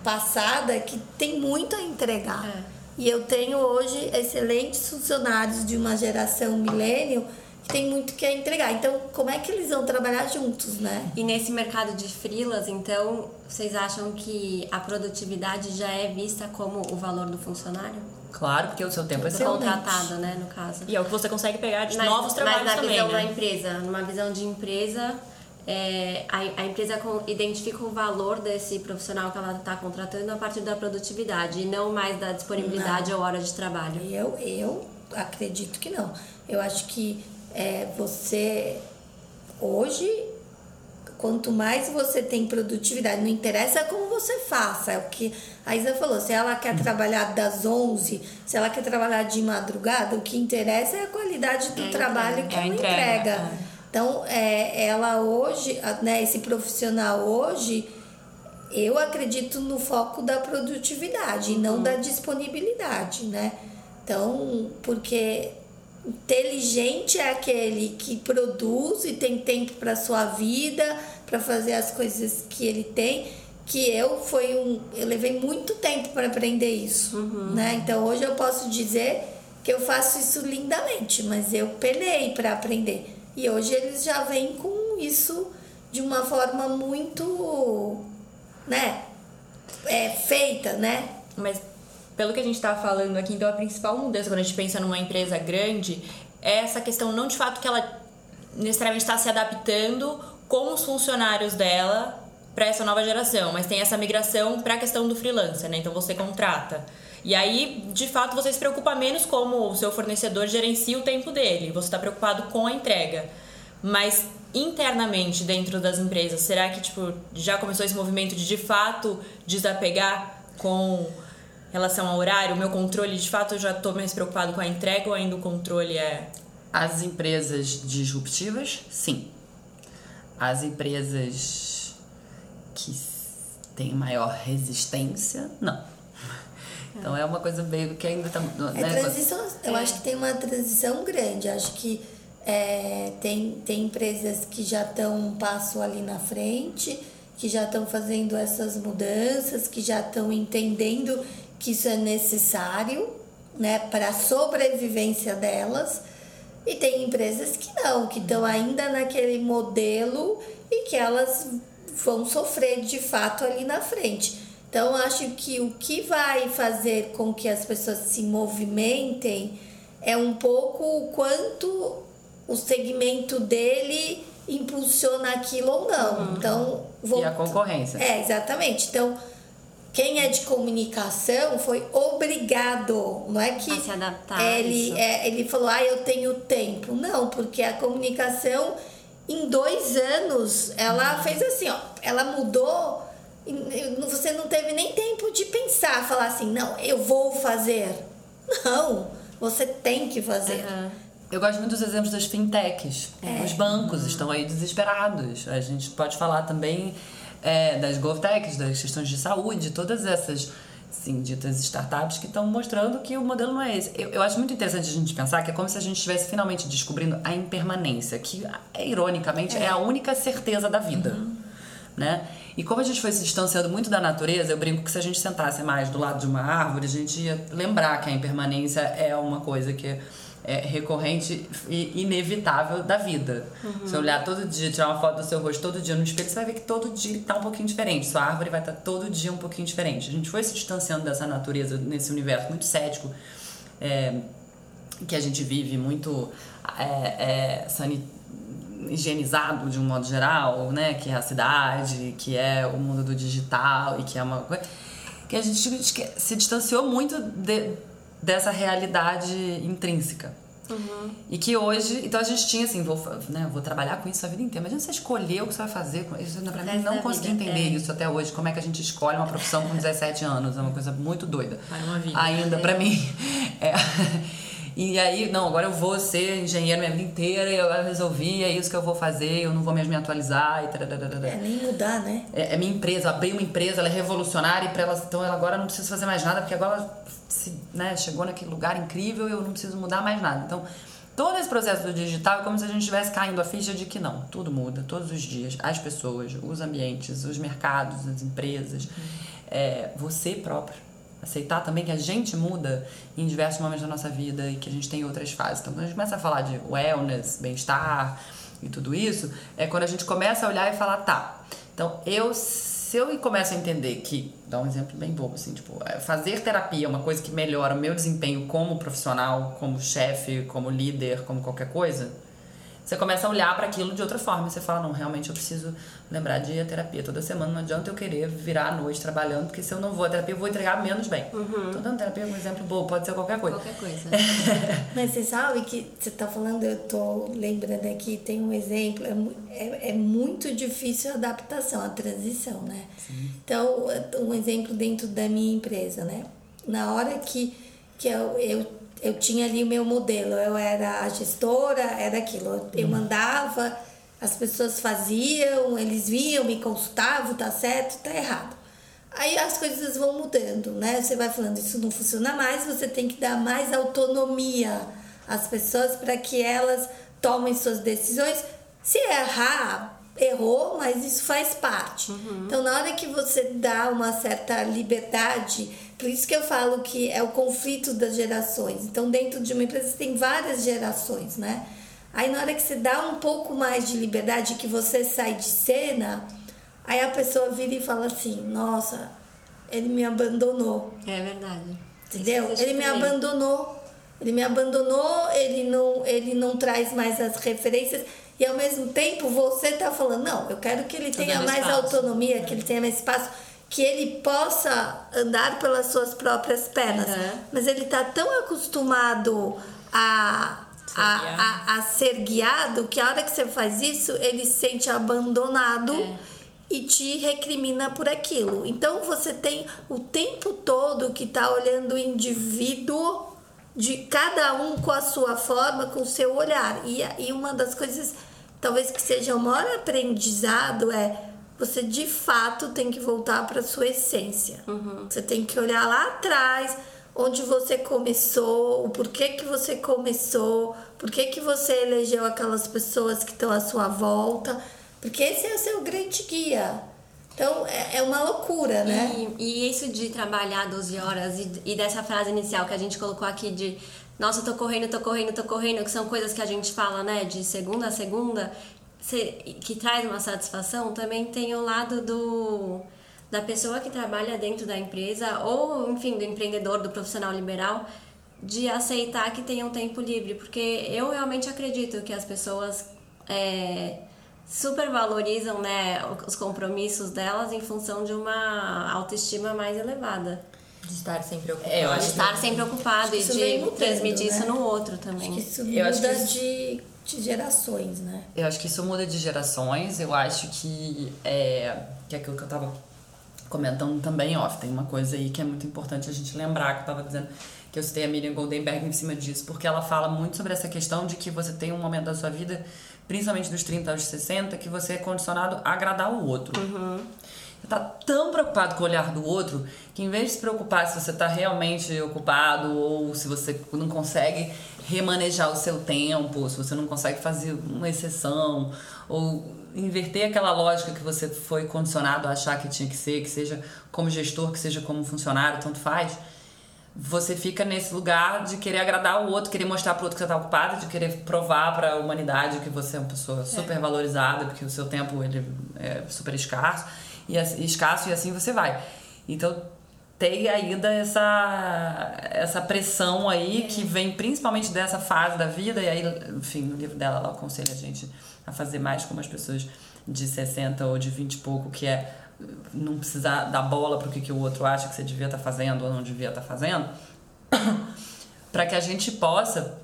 passada que tem muito a entregar. É. E eu tenho hoje excelentes funcionários de uma geração milênio que tem muito que entregar. Então, como é que eles vão trabalhar juntos, né? E nesse mercado de frilas, então, vocês acham que a produtividade já é vista como o valor do funcionário? Claro, porque o seu tempo é seu. contratado, né, no caso. E é o que você consegue pegar de Mas- novos trabalhos mas na também, visão né? da empresa, numa visão de empresa, é, a, a empresa com- identifica o valor desse profissional que ela está contratando a partir da produtividade e não mais da disponibilidade ou hora de trabalho. Eu, eu acredito que não. Eu acho que é, você hoje, quanto mais você tem produtividade, não interessa como você faça, é o que a Isa falou, se ela quer trabalhar das 11, se ela quer trabalhar de madrugada, o que interessa é a qualidade do É trabalho entrega. que É ela entrega, entrega. Então, é, ela hoje, né, esse profissional hoje, eu acredito no foco da produtividade e não da disponibilidade, né? Então, porque inteligente é aquele que produz e tem tempo para sua vida, para fazer as coisas que ele tem, que eu foi um, eu levei muito tempo para aprender isso, né? Então, hoje eu posso dizer que eu faço isso lindamente, mas eu penei para aprender. E hoje eles já vêm com isso de uma forma muito, né, é, feita, né? Mas pelo que a gente tá falando aqui, então a principal mudança quando a gente pensa numa empresa grande é essa questão não de fato que ela necessariamente está se adaptando com os funcionários dela para essa nova geração, mas tem essa migração para a questão do freelancer, né? Então você contrata. E aí, de fato, você se preocupa menos como o seu fornecedor gerencia o tempo dele. Você está preocupado com a entrega. Mas internamente dentro das empresas, será que tipo já começou esse movimento de de fato desapegar com relação ao horário, meu controle, de fato eu já estou mais preocupado com a entrega ou ainda o controle é As empresas disruptivas, sim. As empresas que têm maior resistência, não. Então é uma coisa meio que ainda tá. É né, transição, eu acho que tem uma transição grande. Acho que é, tem, tem empresas que já estão um passo ali na frente, que já estão fazendo essas mudanças, que já estão entendendo que isso é necessário né, para a sobrevivência delas. E tem empresas que não, que estão ainda naquele modelo e que elas vão sofrer de fato ali na frente. Então, acho que o que vai fazer com que as pessoas se movimentem é um pouco o quanto o segmento dele impulsiona aquilo ou não. Então, E a concorrência. É, exatamente. Então, quem é de comunicação foi obrigado, não é que A se adaptar ele, é, ele falou, ah, eu tenho tempo. Não, porque a comunicação, em dois anos, ela fez assim, ó, ela mudou, você não teve nem tempo de pensar, falar assim, não, eu vou fazer. Não, você tem que fazer. Aham. Eu gosto muito dos exemplos das fintechs. Os bancos estão aí desesperados. A gente pode falar também é, das GovTechs, das questões de saúde, todas essas assim, ditas startups que estão mostrando que o modelo não é esse. Eu, eu acho muito interessante a gente pensar que é como se a gente estivesse finalmente descobrindo a impermanência, que, é, ironicamente, é, a única certeza da vida. Né? E como a gente foi se distanciando muito da natureza, eu brinco que se a gente sentasse mais do lado de uma árvore, a gente ia lembrar que a impermanência é uma coisa que é recorrente e inevitável da vida. Se você olhar todo dia, tirar uma foto do seu rosto todo dia no espelho, você vai ver que todo dia tá um pouquinho diferente. Sua árvore vai estar todo dia um pouquinho diferente. A gente foi se distanciando dessa natureza, nesse universo muito cético, é, que a gente vive muito é, é, sani- higienizado de um modo geral, né? Que é a cidade, que é o mundo do digital e que é uma coisa que a gente se distanciou muito de- dessa realidade intrínseca. E que hoje, então a gente tinha assim, vou, né, vou trabalhar com isso a vida inteira. Imagina você escolher o que você vai fazer isso. Pra mim, não consegui vida, entender é. isso até hoje. Como é que a gente escolhe uma profissão com 17 anos? É uma coisa muito doida. Ainda, pra mim. É. E aí, não, agora eu vou ser engenheiro minha vida inteira e agora eu resolvi, é isso que eu vou fazer, eu não vou mais me atualizar e. É nem mudar, né? É, é minha empresa, eu abri uma empresa, ela é revolucionária e para ela, então ela agora não precisa fazer mais nada, porque agora ela se, né, chegou naquele lugar incrível e eu não preciso mudar mais nada. Então, todo esse processo do digital é como se a gente estivesse caindo a ficha de que não, tudo muda, todos os dias, as pessoas, os ambientes, os mercados, as empresas, é, você próprio. Aceitar também que a gente muda em diversos momentos da nossa vida e que a gente tem outras fases. Então, quando a gente começa a falar de wellness, bem-estar e tudo isso, é quando a gente começa a olhar e falar, tá, então eu se eu começo a entender que, dá um exemplo bem bobo, assim, tipo, é, fazer terapia é uma coisa que melhora o meu desempenho como profissional, como chefe, como líder, como qualquer coisa, você começa a olhar para aquilo de outra forma. Você fala, não, realmente eu preciso lembrar de ir à terapia toda semana. Não adianta eu querer virar à noite trabalhando, porque se eu não vou à terapia, eu vou entregar menos bem. Uhum. Tô dando terapia um exemplo bom, pode ser qualquer coisa. Qualquer coisa. Mas você sabe que você tá falando, eu tô lembrando aqui, tem um exemplo, é, é, é muito difícil a adaptação, a transição, né? Sim. Então, um exemplo dentro da minha empresa, né? Na hora que, que eu, eu eu tinha ali o meu modelo, eu era a gestora, era aquilo. Eu mandava, as pessoas faziam, eles viam, me consultavam, tá certo, tá errado. Aí as coisas vão mudando, né? Você vai falando, isso não funciona mais, você tem que dar mais autonomia às pessoas para que elas tomem suas decisões. Se errar, errou, mas isso faz parte. Uhum. Então, na hora que você dá uma certa liberdade, por isso que eu falo que é o conflito das gerações. Então, dentro de uma empresa, você tem várias gerações, né? Aí, na hora que você dá um pouco mais de liberdade, que você sai de cena, aí a pessoa vira e fala assim: Nossa, ele me abandonou. É verdade. Entendeu? Ele me abandonou. Ele me abandonou, ele não, ele não traz mais as referências e ao mesmo tempo você está falando, não, eu quero que ele tenha mais espaço. autonomia, que ele tenha mais espaço, que ele possa andar pelas suas próprias pernas. Uhum. Mas ele está tão acostumado a, a, a, a, ser guiado que a hora que você faz isso, ele se sente abandonado. É. E te recrimina por aquilo. Então você tem o tempo todo que está olhando o indivíduo de cada um com a sua forma, com o seu olhar. E, e uma das coisas, talvez que seja o maior aprendizado, é você de fato tem que voltar para sua essência. Uhum. Você tem que olhar lá atrás, onde você começou, o porquê que você começou, porquê que você elegeu aquelas pessoas que estão à sua volta, porque esse é o seu grande guia. Então é, é uma loucura, né? E, e, isso de trabalhar 12 horas e, e, dessa frase inicial que a gente colocou aqui de nossa, tô correndo, tô correndo, tô correndo, que são coisas que a gente fala, né, de segunda a segunda, que traz uma satisfação, também tem o lado do da pessoa que trabalha dentro da empresa ou, enfim, do empreendedor, do profissional liberal, de aceitar que tem um tempo livre, porque eu realmente acredito que as pessoas é, super valorizam né, os compromissos delas em função de uma autoestima mais elevada. De estar sempre ocupado. É, de estar sempre ocupado e de mudando, transmitir né? isso no outro também. Acho que isso muda eu acho que isso... de, de gerações, né? Eu acho que isso muda de gerações. Eu acho que é, que é aquilo que eu tava comentando também off. Tem uma coisa aí que é muito importante a gente lembrar, que eu tava dizendo que eu citei a Miriam Goldenberg em cima disso, porque ela fala muito sobre essa questão de que você tem um momento da sua vida principalmente dos 30 aos 60, que você é condicionado a agradar o outro. Uhum. Você tá tão preocupado com o olhar do outro que em vez de se preocupar se você está realmente ocupado ou se você não consegue remanejar o seu tempo, se você não consegue fazer uma exceção ou inverter aquela lógica que você foi condicionado a achar que tinha que ser, que seja como gestor, que seja como funcionário, tanto faz você fica nesse lugar de querer agradar o outro, querer mostrar pro outro que você tá ocupado, de querer provar para a humanidade que você é uma pessoa é. super valorizada, porque o seu tempo ele é super escasso e escasso e assim você vai. Então tem ainda essa essa pressão aí é. que vem principalmente dessa fase da vida e aí, enfim, no livro dela ela aconselha a gente a fazer mais como as pessoas de 60 ou de 20 e pouco, que é não precisar dar bola para o que, que o outro acha que você devia estar tá fazendo ou não devia estar tá fazendo, para que a gente possa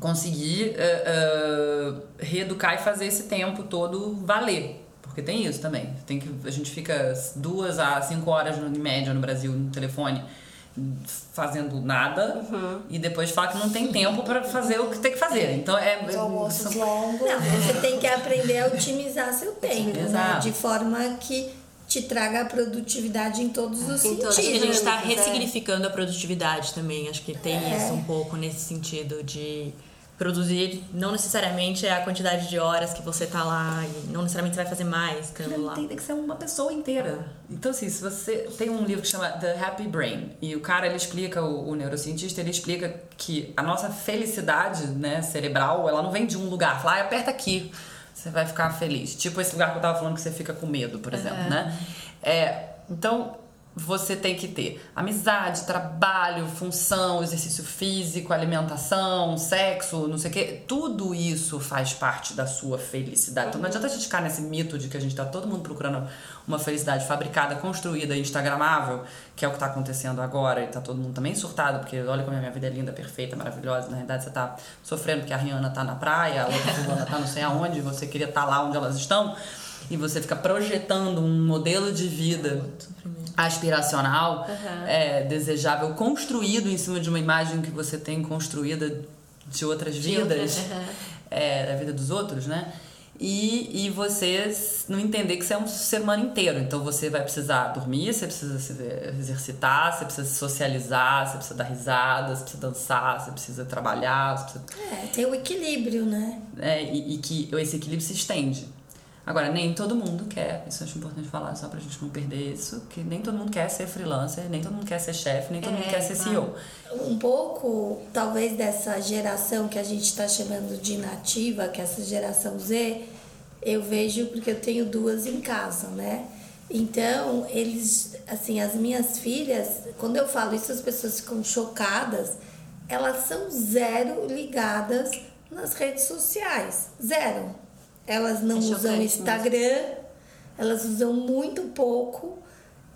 conseguir uh, uh, reeducar e fazer esse tempo todo valer. Porque tem isso também. Tem que, a gente fica duas a cinco horas em média no Brasil no telefone fazendo nada uhum. e depois fala que não tem tempo para fazer o que tem que fazer. Então é. Os almoços são... longos. Não, você tem que aprender a otimizar seu tempo, né? De forma que te traga a produtividade em todos os em sentidos. Acho que a gente está ressignificando a produtividade também. Acho que tem é. isso um pouco nesse sentido de produzir não necessariamente é a quantidade de horas que você tá lá e não necessariamente você vai fazer mais ficando lá. Tem, que ser uma pessoa inteira. Então, assim, se você tem um livro que chama The Happy Brain e o cara ele explica, o, o neurocientista, ele explica que a nossa felicidade né, cerebral ela não vem de um lugar. Fala, ah, aperta aqui, você vai ficar feliz. Tipo esse lugar que eu tava falando que você fica com medo, por exemplo, uhum. né? É, então, você tem que ter amizade, trabalho, função, exercício físico, alimentação, sexo, não sei o quê. Tudo isso faz parte da sua felicidade. Então não adianta a gente ficar nesse mito de que a gente tá todo mundo procurando uma felicidade fabricada, construída, instagramável, que é o que tá acontecendo agora e tá todo mundo também surtado, porque olha como a minha vida é linda, perfeita, maravilhosa. Na verdade, você tá sofrendo porque a Rihanna tá na praia, a outra fulana tá não sei aonde, você queria estar tá lá onde elas estão e você fica projetando um modelo de vida aspiracional, uhum. é, desejável, construído em cima de uma imagem que você tem construída de outras de vidas, uhum. é, da vida dos outros, né? E, e você não entender que você é um ser humano inteiro. Então você vai precisar dormir, você precisa se exercitar, você precisa se socializar, você precisa dar risada, você precisa dançar, você precisa trabalhar. Você precisa... É, tem o equilíbrio, né? É, e, e que esse equilíbrio se estende. Agora, nem todo mundo quer, isso acho importante falar, só pra gente não perder isso, que nem todo mundo quer ser freelancer, nem todo mundo quer ser chefe, nem todo é, mundo quer ser CEO. Um pouco, talvez, dessa geração que a gente está chamando de nativa, que é essa geração Z, eu vejo porque eu tenho duas em casa, né? Então, eles, assim, as minhas filhas, quando eu falo isso, as pessoas ficam chocadas, elas são zero ligadas nas redes sociais. Zero elas não é usam Instagram, mesmo. elas usam muito pouco,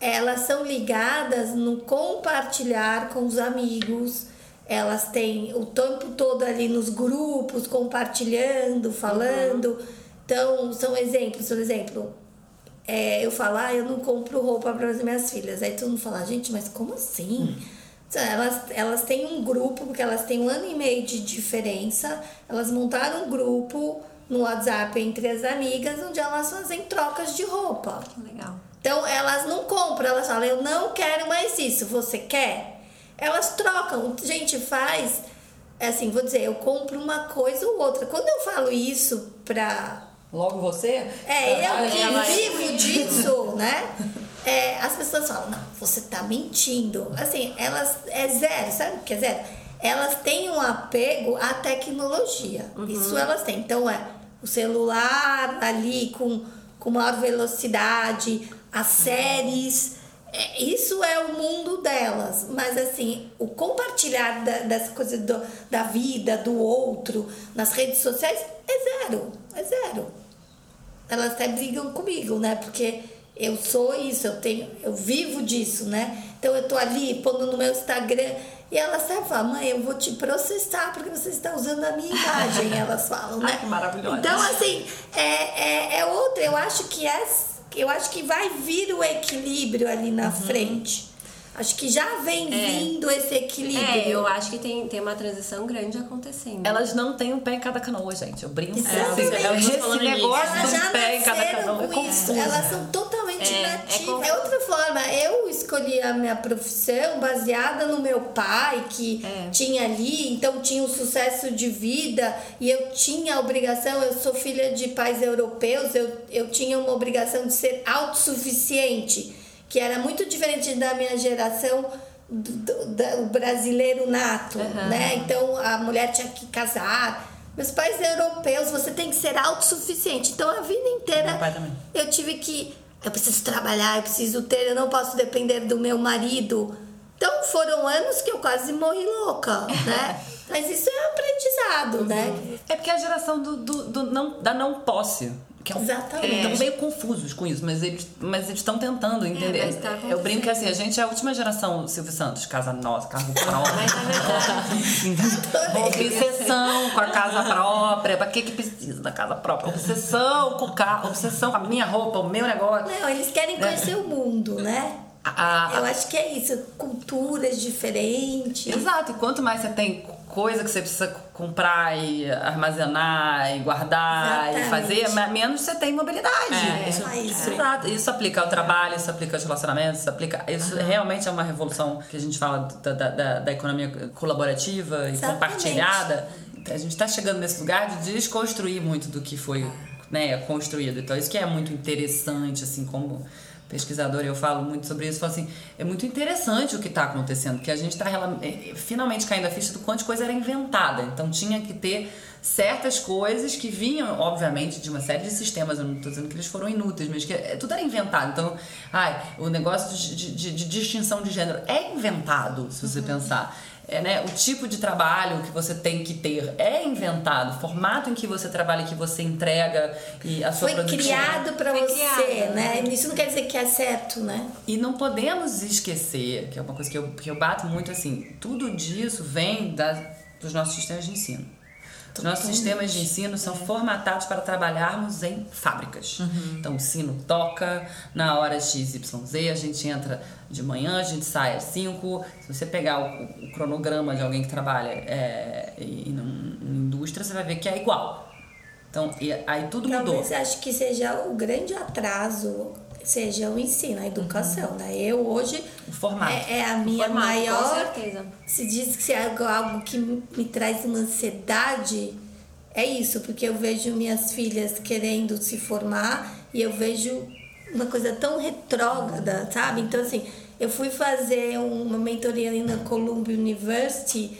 elas são ligadas no compartilhar com os amigos, elas têm o tempo todo ali nos grupos, compartilhando, falando. Uhum. Então, são exemplos, por exemplo, é, eu falar, ah, eu não compro roupa para as minhas filhas. Aí todo mundo fala, gente, mas como assim? Hum. Elas, elas têm um grupo, porque elas têm um ano e meio de diferença, elas montaram um grupo no WhatsApp entre as amigas, onde elas fazem trocas de roupa. Legal. Então elas não compram, elas falam, eu não quero mais isso, você quer? Elas trocam. Gente, faz. É assim, vou dizer, eu compro uma coisa ou outra. Quando eu falo isso pra. Logo você? É, eu que vivo disso, né? É, as pessoas falam, não, você tá mentindo. Assim, elas. É zero, sabe o que é zero? Elas têm um apego à tecnologia. Uhum. Isso elas têm. Então é o celular ali com, com maior velocidade, as séries. É, isso é o mundo delas, mas assim, o compartilhar da, das coisas do, da vida, do outro, nas redes sociais, é zero, é zero. Elas até brigam comigo, né? Porque eu sou isso, eu tenho, eu vivo disso, né? Então eu tô ali pondo no meu Instagram e elas até falam, mãe, eu vou te processar porque você está usando a minha imagem, elas falam, né? Ai, maravilhoso. Então, assim, é, é, é outra, eu acho que é, eu acho que vai vir o equilíbrio ali na uhum. frente. Acho que já vem é. vindo esse equilíbrio. É, eu acho que tem, tem uma transição grande acontecendo. Elas não têm um pé em cada canoa, gente. Eu brinco. É, assim, esse negócio elas um pé em cada canoa é confuso. Elas são totalmente é, nativas. É, é, outra forma. Eu escolhi a minha profissão baseada no meu pai, que é. tinha ali, então tinha um sucesso de vida e eu tinha a obrigação, eu sou filha de pais europeus, eu, eu tinha uma obrigação de ser autossuficiente que era muito diferente da minha geração do, do, do brasileiro nato, uhum. né? Então a mulher tinha que casar. Meus pais europeus, você tem que ser autossuficiente. Então a vida inteira eu tive que eu preciso trabalhar, eu preciso ter, eu não posso depender do meu marido. Então foram anos que eu quase morri louca, né? Mas isso é aprendizado, né? É porque é a geração do, do, do não, da não posse. Que é um, Exatamente. Eles estão meio confusos com isso, mas eles mas eles estão tentando entender. É, tá eu brinco que assim, a gente é a última geração Silvio Santos, casa nossa, carro próprio. É obsessão com a casa própria. Pra que que precisa da casa própria? Obsessão com o carro, obsessão com a minha roupa, o meu negócio. Não, eles querem né? conhecer é. o mundo, né? A, a, eu acho que é isso, culturas diferentes. Exato, e quanto mais você tem coisa que você precisa comprar e armazenar e guardar Exatamente. e fazer, menos você tem mobilidade. É, isso, é isso. Isso aplica ao trabalho, isso aplica aos relacionamentos, isso aplica. Isso uhum. realmente é uma revolução que a gente fala da, da, da, da economia colaborativa e Exatamente. compartilhada a gente está chegando nesse lugar de desconstruir muito do que foi né, construído. Então, isso que é muito interessante, assim, como pesquisadora, eu falo muito sobre isso, falo assim, é muito interessante o que está acontecendo, que a gente está é, finalmente caindo a ficha do quanto de coisa era inventada. Então, tinha que ter certas coisas que vinham, obviamente, de uma série de sistemas. Eu não estou dizendo que eles foram inúteis, mas que é, tudo era inventado. Então, ai, o negócio de, de, de, de distinção de gênero é inventado, se você uhum. pensar é, né, o tipo de trabalho que você tem que ter é inventado, o formato em que você trabalha, que você entrega e a sua Foi criado para você, criado, né? Isso não quer dizer que é certo, né? E não podemos esquecer, que é uma coisa que eu, que eu bato muito assim, tudo disso vem da, dos nossos sistemas de ensino. Os nossos sistemas de ensino são formatados para trabalharmos em fábricas. Uhum. Então, o ensino toca na hora XYZ, a gente entra de manhã, a gente sai às 5. Se você pegar o, o, cronograma de alguém que trabalha é, em, em indústria, você vai ver que é igual. Então, e, aí tudo Talvez mudou. Talvez acho que seja o grande atraso seja o ensino, a educação, uhum. né? Eu hoje o formato. É, é a minha formato, maior. Com certeza. Se diz que se é algo que me, me traz uma ansiedade, é isso, porque eu vejo minhas filhas querendo se formar e eu vejo uma coisa tão retrógrada, sabe? Então assim, eu fui fazer uma mentoria ali na Columbia University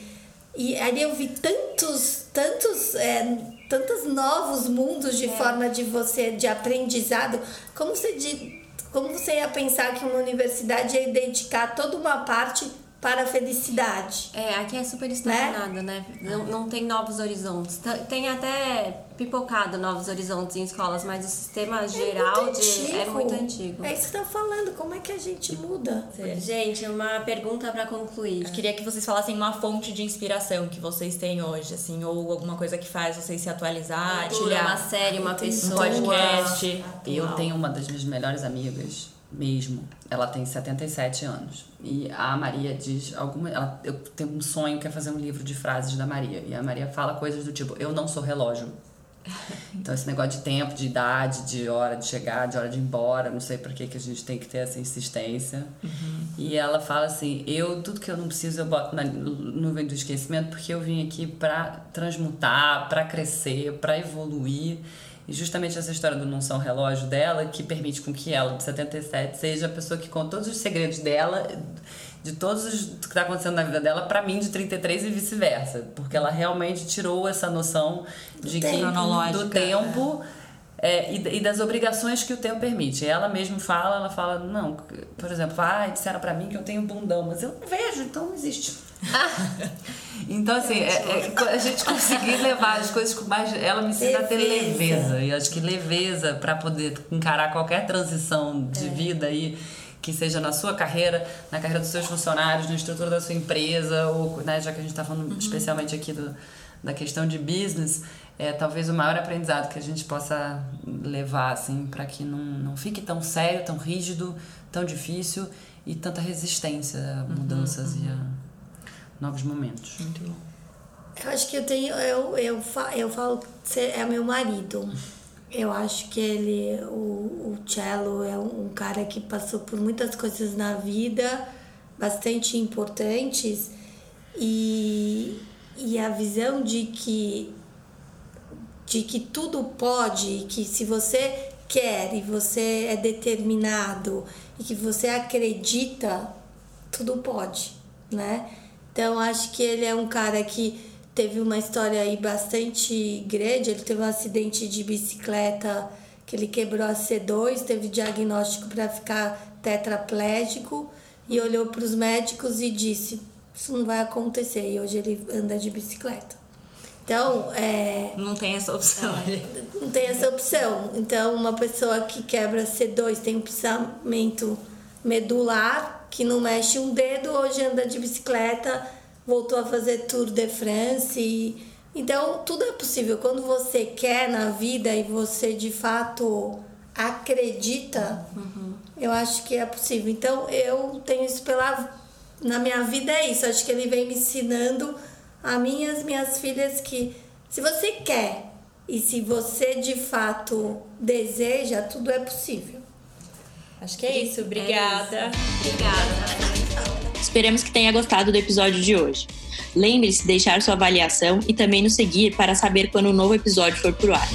e ali eu vi tantos, tantos é, tantos novos mundos de é. forma de você, de aprendizado. Como você, de, como você ia pensar que uma universidade ia dedicar toda uma parte para a felicidade. É, aqui é super estagnado, né? né? Não, não tem novos horizontes. Tem até pipocado novos horizontes em escolas, mas o sistema é geral muito de, é muito antigo. É isso que tá falando, como é que a gente muda? Gente, uma pergunta para concluir. Eu queria que vocês falassem uma fonte de inspiração que vocês têm hoje, assim, ou alguma coisa que faz vocês se atualizar, tirar uma série, uma pessoa, um podcast. Eu tenho uma das minhas melhores amigas mesmo. Ela tem 77 anos. E a Maria diz alguma. Ela, eu tenho um sonho que é fazer um livro de frases da Maria. E a Maria fala coisas do tipo: Eu não sou relógio. Então, esse negócio de tempo, de idade, de hora de chegar, de hora de ir embora, não sei por que, que a gente tem que ter essa insistência. Uhum. E ela fala assim: eu, tudo que eu não preciso, eu boto na nuvem do esquecimento, porque eu vim aqui para transmutar, para crescer, para evoluir. E justamente essa história do não são relógio dela que permite com que ela, de 77, seja a pessoa que conta todos os segredos dela, de todos os que está acontecendo na vida dela, para mim de 33 e vice-versa. Porque ela realmente tirou essa noção de que do tempo. É, e, e, das obrigações que o tempo permite. Ela mesma fala, ela fala, não, por exemplo, ah, disseram para mim que eu tenho bundão, mas eu não vejo, então não existe. então, assim, é, é, a gente conseguir levar as coisas com mais. Ela me ensina a ter leveza. E acho que leveza para poder encarar qualquer transição de é. vida aí. Que seja na sua carreira, na carreira dos seus funcionários, na estrutura da sua empresa, ou né, já que a gente está falando uhum. especialmente aqui do, da questão de business, é talvez o maior aprendizado que a gente possa levar, assim, para que não, não fique tão sério, tão rígido, tão difícil e tanta resistência a uhum, mudanças uhum, uhum. e a novos momentos. Muito bom. Eu acho que eu tenho. Eu, eu, eu falo que é meu marido. Eu acho que ele, o, o Cello, é um cara que passou por muitas coisas na vida bastante importantes e, e a visão de que, de que tudo pode, que se você quer e você é determinado e que você acredita, tudo pode, né? Então acho que ele é um cara que teve uma história aí bastante grande. Ele teve um acidente de bicicleta que ele quebrou a C2, teve diagnóstico para ficar tetraplégico e olhou para os médicos e disse: Isso não vai acontecer. E hoje ele anda de bicicleta. Então, é, não tem essa opção. É, não tem essa opção. Então, uma pessoa que quebra C2 tem um pensamento medular que não mexe um dedo, hoje anda de bicicleta, voltou a fazer Tour de France. E... Então, tudo é possível. Quando você quer na vida e você de fato acredita, uhum. eu acho que é possível. Então, eu tenho isso pela. Na minha vida é isso. Acho que ele vem me ensinando a mim e as minhas filhas que se você quer e se você de fato deseja, tudo é possível. Acho que é isso. Obrigada. É isso. Obrigada. Esperamos que tenha gostado do episódio de hoje. Lembre-se de deixar sua avaliação e também nos seguir para saber quando o um novo episódio for pro ar.